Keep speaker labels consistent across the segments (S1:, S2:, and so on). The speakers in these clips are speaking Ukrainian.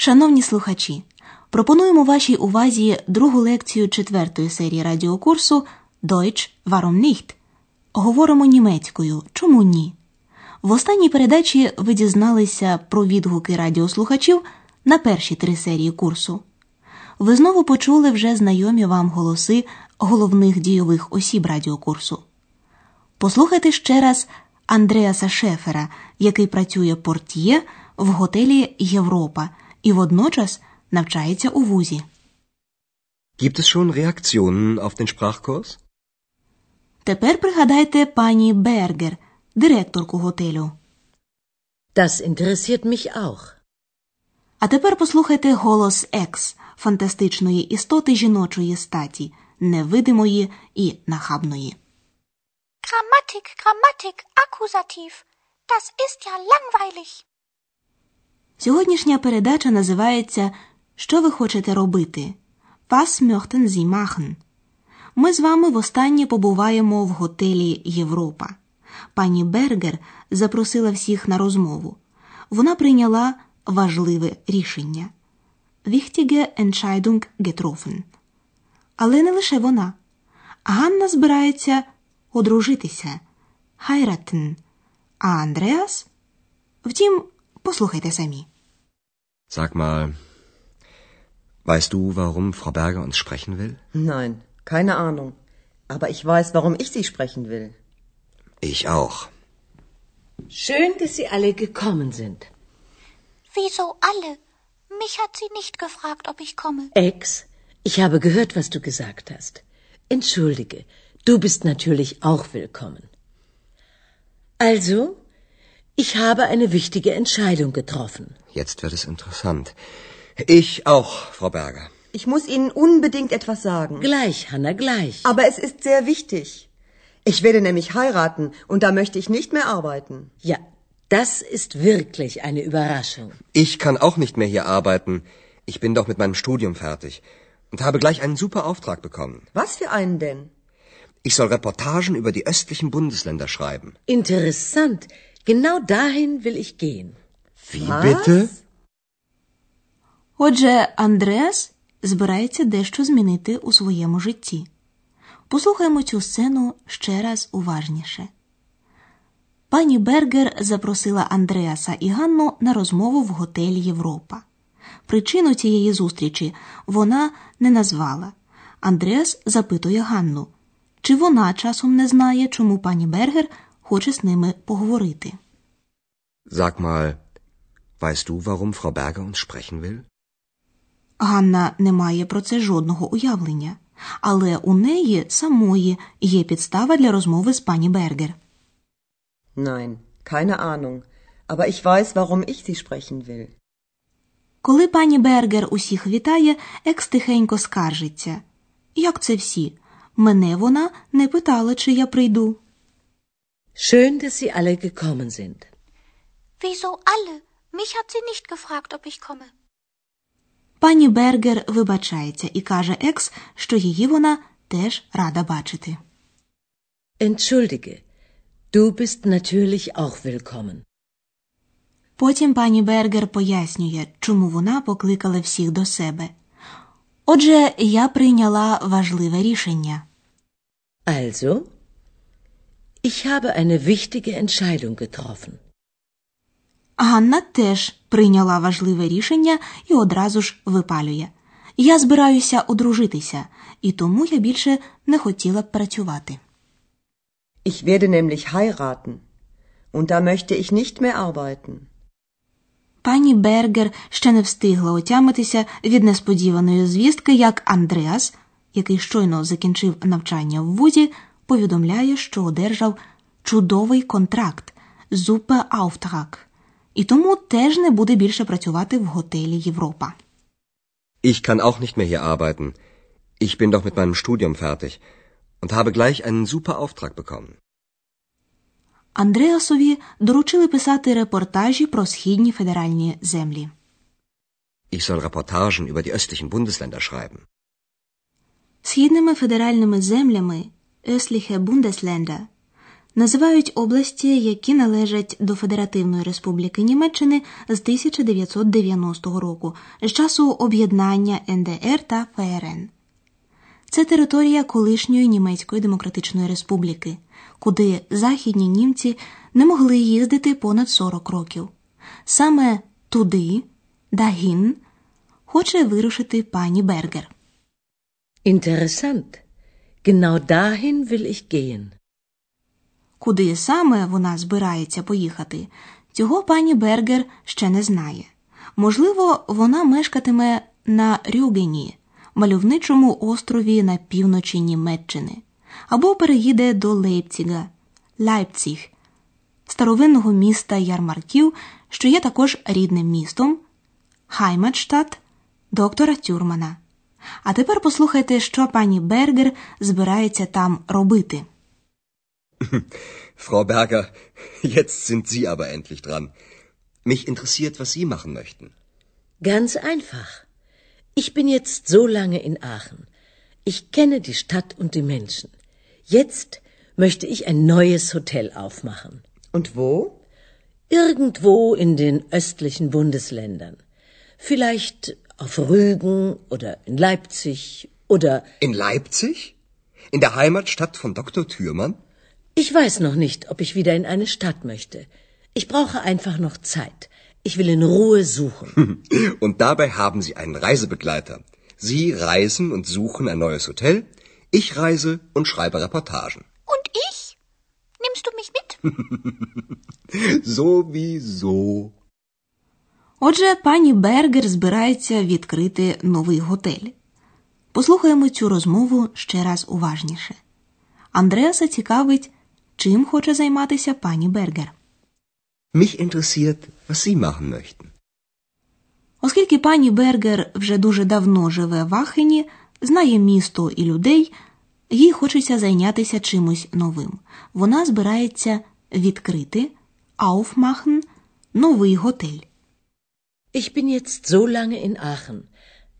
S1: Шановні слухачі, пропонуємо вашій увазі другу лекцію четвертої серії радіокурсу Deutsch warum nicht? Говоримо німецькою. Чому ні? В останній передачі ви дізналися про відгуки радіослухачів на перші три серії курсу. Ви знову почули вже знайомі вам голоси головних дійових осіб радіокурсу. Послухайте ще раз Андреаса Шефера, який працює портьє в готелі Європа і водночас навчається у вузі.
S2: Gibt es schon Reaktionen auf den Sprachkurs?
S1: Тепер пригадайте пані Бергер, директорку готелю.
S3: Das interessiert mich auch.
S1: А тепер послухайте голос Екс, фантастичної істоти жіночої статі, невидимої і нахабної.
S4: Grammatik, Grammatik, Akkusativ. Das ist ja langweilig.
S1: Сьогоднішня передача називається Що ви хочете робити? Was möchten Sie machen? Ми з вами востаннє побуваємо в готелі Європа. Пані Бергер запросила всіх на розмову. Вона прийняла важливе рішення. Wichtige Entscheidung getroffen. Але не лише вона. Ганна збирається одружитися. Heiraten. А Андреас? Втім, послухайте самі.
S2: Sag mal, weißt du, warum Frau Berger uns sprechen will?
S3: Nein, keine Ahnung. Aber ich weiß, warum ich Sie sprechen will.
S2: Ich auch.
S3: Schön, dass Sie alle gekommen sind.
S4: Wieso alle? Mich hat sie nicht gefragt, ob ich komme.
S3: Ex, ich habe gehört, was du gesagt hast. Entschuldige, du bist natürlich auch willkommen. Also, ich habe eine wichtige Entscheidung getroffen.
S2: Jetzt wird es interessant. Ich auch, Frau Berger.
S5: Ich muss Ihnen unbedingt etwas sagen.
S3: Gleich, Hanna, gleich.
S5: Aber es ist sehr wichtig. Ich werde nämlich heiraten und da möchte ich nicht mehr arbeiten.
S3: Ja, das ist wirklich eine Überraschung.
S2: Ich kann auch nicht mehr hier arbeiten. Ich bin doch mit meinem Studium fertig und habe gleich einen super Auftrag bekommen.
S5: Was für einen denn?
S2: Ich soll Reportagen über die östlichen Bundesländer schreiben.
S3: Interessant. Genau dahin will ich gehen.
S2: Wie
S5: Was?
S2: bitte?
S1: Отже, Андреас збирається дещо змінити у своєму житті. Послухаємо цю сцену ще раз уважніше. Пані Бергер запросила Андреаса і Ганну на розмову в готель Європа. Причину цієї зустрічі вона не назвала. Андреас запитує Ганну, чи вона часом не знає, чому пані Бергер хоче з ними поговорити.
S2: Sag mal, weißt du, warum Frau Berger uns sprechen will?
S1: Ганна не має про це жодного уявлення, але у неї самої є підстава для розмови з пані Бергер.
S5: Nein, keine Ahnung. Aber ich weiß, warum ich Sie sprechen will.
S1: Коли пані Бергер усіх вітає, екс тихенько скаржиться. Як це всі? Мене вона не питала, чи я прийду.
S3: Schön, dass Sie alle gekommen sind.
S4: Wieso alle? Mich hat sie nicht gefragt, ob ich komme.
S1: Пані Бергер вибачається і каже екс, що її вона теж рада бачити.
S3: Entschuldige, du bist natürlich auch willkommen.
S1: Потім пані Бергер пояснює, чому вона покликала всіх до себе. Отже, я прийняла важливе рішення.
S3: Also, ich habe eine wichtige Entscheidung getroffen.
S1: Ганна теж прийняла важливе рішення і одразу ж випалює. Я збираюся одружитися, і тому я більше не хотіла б працювати.
S5: Ich werde nämlich heiraten. Und da möchte ich nicht mehr arbeiten.
S1: Пані Бергер ще не встигла отямитися від несподіваної звістки, як Андреас, який щойно закінчив навчання в вузі, повідомляє, що одержав чудовий контракт Auftrag, і тому теж не буде більше працювати в готелі Європа.
S2: Ich kann auch nicht mehr hier arbeiten. Ich bin doch mit meinem Studium fertig und habe gleich einen super Auftrag bekommen.
S1: Андреасові доручили писати репортажі про східні федеральні землі.
S2: Ich soll Reportagen über die östlichen Bundesländer schreiben.
S1: Східними федеральними землями Östliche Bundesländer називають області, які належать до Федеративної Республіки Німеччини з 1990 року з часу об'єднання НДР та ФРН. Це територія колишньої Німецької Демократичної Республіки, куди західні німці не могли їздити понад 40 років. Саме туди, Дагін, хоче вирушити пані Бергер.
S3: Interessant. Genau dahin will ich gehen.
S1: Куди саме вона збирається поїхати, цього пані Бергер ще не знає. Можливо, вона мешкатиме на Рюгені, мальовничому острові на півночі Німеччини, або переїде до Лейпціга, Лайпціг, старовинного міста ярмарків, що є також рідним містом, Хайматштадт доктора Тюрмана. А тепер послухайте, що пані Бергер збирається там робити.
S2: Frau Berger, jetzt sind Sie aber endlich dran. Mich interessiert, was Sie machen möchten.
S3: Ganz einfach. Ich bin jetzt so lange in Aachen. Ich kenne die Stadt und die Menschen. Jetzt möchte ich ein neues Hotel aufmachen.
S5: Und wo?
S3: Irgendwo in den östlichen Bundesländern. Vielleicht auf Rügen oder in Leipzig oder
S2: In Leipzig? In der Heimatstadt von Dr. Thürmann?
S3: ich weiß noch nicht, ob ich wieder in eine Stadt möchte. Ich brauche einfach noch Zeit. Ich will in Ruhe suchen.
S2: Und dabei haben Sie einen Reisebegleiter. Sie reisen und suchen ein neues Hotel. Ich reise und schreibe Reportagen.
S4: Und ich? Nimmst du mich mit?
S2: Sowieso.
S1: Отже, пані Бергер збирається відкрити новий готель. Послухаємо цю розмову ще раз уважніше. Андреаса цікавить, чим хоче займатися пані Бергер.
S2: Mich interessiert, was Sie machen möchten.
S1: Оскільки пані Бергер вже дуже давно живе в Ахені, знає місто і людей, їй хочеться зайнятися чимось новим. Вона збирається відкрити aufmachen новий готель.
S3: Ich bin jetzt so lange in Aachen.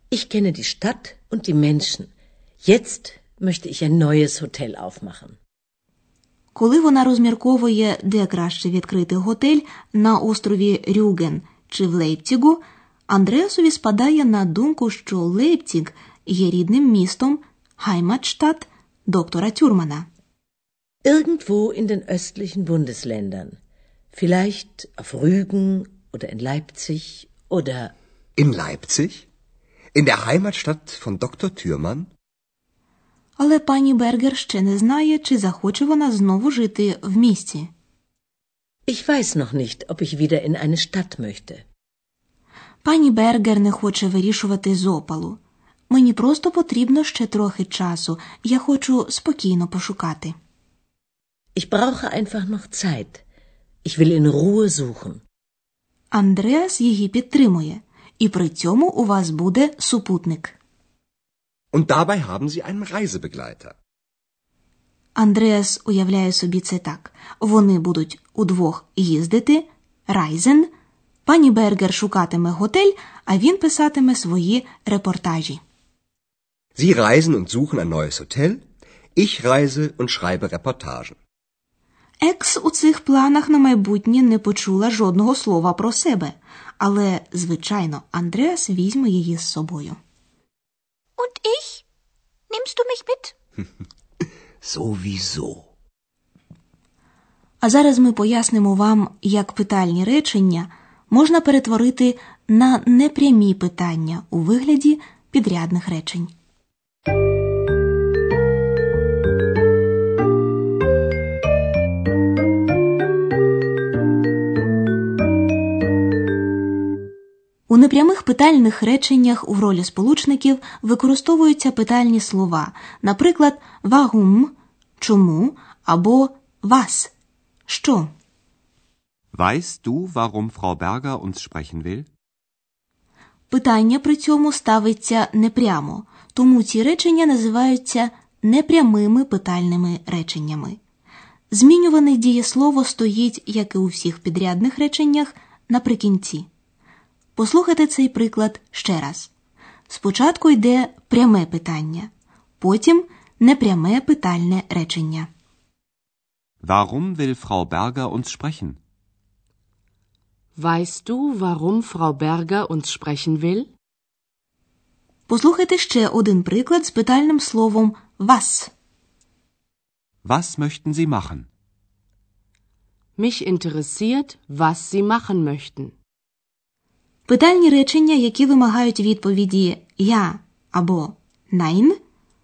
S3: Ich kenne die Stadt und die Menschen. Jetzt möchte ich ein neues Hotel aufmachen.
S1: Коли вона розмірковує, де краще відкрити готель на острові Рюген чи в Лейпцігу, Андреасові спадає на думку, що Лейпціг є рідним містом Heimatstadt доктора Тюрмана.
S3: Irgendwo in den östlichen Bundesländern. Vielleicht auf Rügen oder in Leipzig oder
S2: In Leipzig? In der Heimatstadt von Dr. Thürmann?
S1: Але пані Бергер ще не знає, чи захоче вона знову жити в місті.
S3: ich weiß noch nicht, ob ich wieder in eine Stadt möchte.
S1: Пані Бергер не хоче вирішувати з опалу. Мені просто потрібно ще трохи часу. Я хочу спокійно пошукати.
S3: Ich brauche einfach noch Zeit. Ich will in Ruhe suchen.
S1: Андреас її підтримує, і при цьому у вас буде супутник.
S2: Und dabei haben Sie einen Reisebegleiter.
S1: Андреас уявляє собі це так: вони будуть удвох їздити, райзен, пані Бергер шукатиме готель, а він писатиме свої репортажі.
S2: Sie reisen und suchen ein neues Hotel. Ich reise und schreibe Reportagen.
S1: Екс у цих планах на майбутнє не почула жодного слова про себе, але, звичайно, Андреас візьме її з собою.
S4: Und ich? Nimmst du mich mit?
S2: Sowieso.
S1: А зараз ми пояснимо вам, як питальні речення можна перетворити на непрямі питання у вигляді підрядних речень. У непрямих питальних реченнях у ролі сполучників використовуються питальні слова, наприклад, вагум чому або вас що.
S6: Weißt du, warum Frau Berger uns sprechen will?
S1: Питання при цьому ставиться непрямо, тому ці речення називаються непрямими питальними реченнями. Змінюване дієслово стоїть, як і у всіх підрядних реченнях, наприкінці. Послухайте цей приклад ще раз. Спочатку йде пряме питання, потім непряме питальне речення.
S6: Warum will Frau Berger uns sprechen?
S7: Weißt du, warum Frau Berger uns sprechen will?
S1: Послухайте ще один приклад з питальним словом was.
S6: Was möchten Sie machen?
S7: Mich interessiert, was Sie machen möchten.
S1: Питальні речення, які вимагають відповіді я або nein,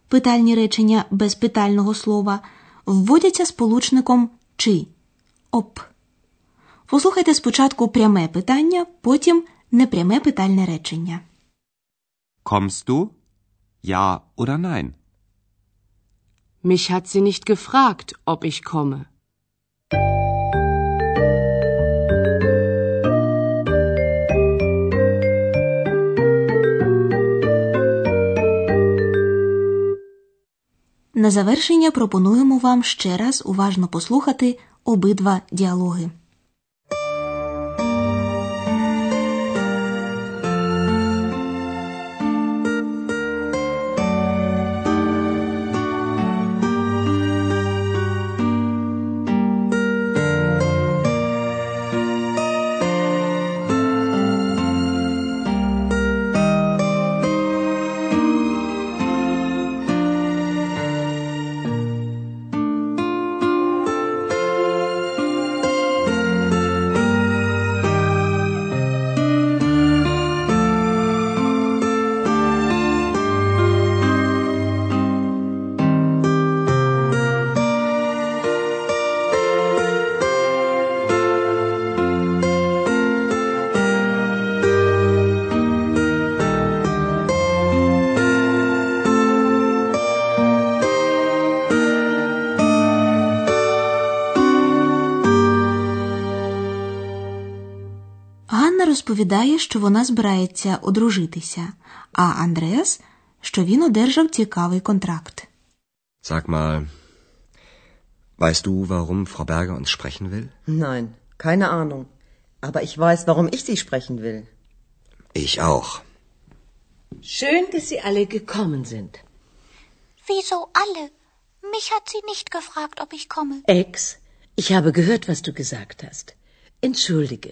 S1: питальні речення без питального слова, вводяться сполучником чи оп. Послухайте спочатку пряме питання, потім непряме питальне речення.
S6: Kommst du? Ja oder nein?
S7: Mich hat sie nicht gefragt, ob ich komme.
S1: На завершення пропонуємо вам ще раз уважно послухати обидва діалоги. розповідає, що вона збирається одружитися, а Андреас, що він одержав цікавий контракт.
S2: Sag mal, weißt du, warum Frau Berger uns sprechen will?
S5: Nein, keine Ahnung. Aber ich weiß, warum ich Sie sprechen will.
S2: Ich auch.
S3: Schön, dass Sie alle gekommen sind.
S4: Wieso alle? Mich hat sie nicht gefragt, ob ich komme.
S3: Ex, ich habe gehört, was du gesagt hast. Entschuldige,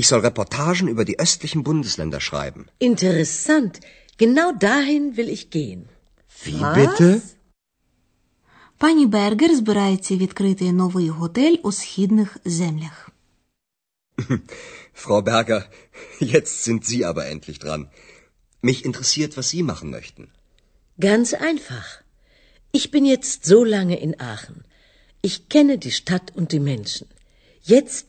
S2: Ich soll Reportagen über die östlichen Bundesländer schreiben.
S3: Interessant. Genau dahin will ich gehen.
S2: Wie
S5: Was?
S2: bitte?
S1: Пані Бергер збирається відкрити новий готель у східних землях.
S2: Frau Berger, jetzt sind Sie aber endlich dran. Mich interessiert, was Sie machen möchten.
S3: Ganz einfach. Ich bin jetzt so lange in Aachen. Ich kenne die Stadt und die Menschen. Jetzt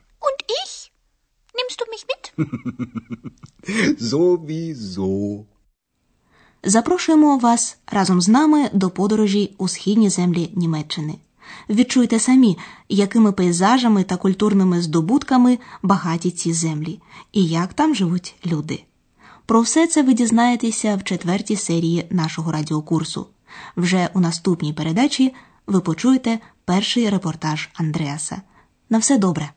S2: Sowieso.
S1: Запрошуємо вас разом з нами до подорожі у східні землі Німеччини. Відчуйте самі, якими пейзажами та культурними здобутками багаті ці землі, і як там живуть люди. Про все це ви дізнаєтеся в четвертій серії нашого радіокурсу. Вже у наступній передачі ви почуєте перший репортаж Андреаса. На все добре!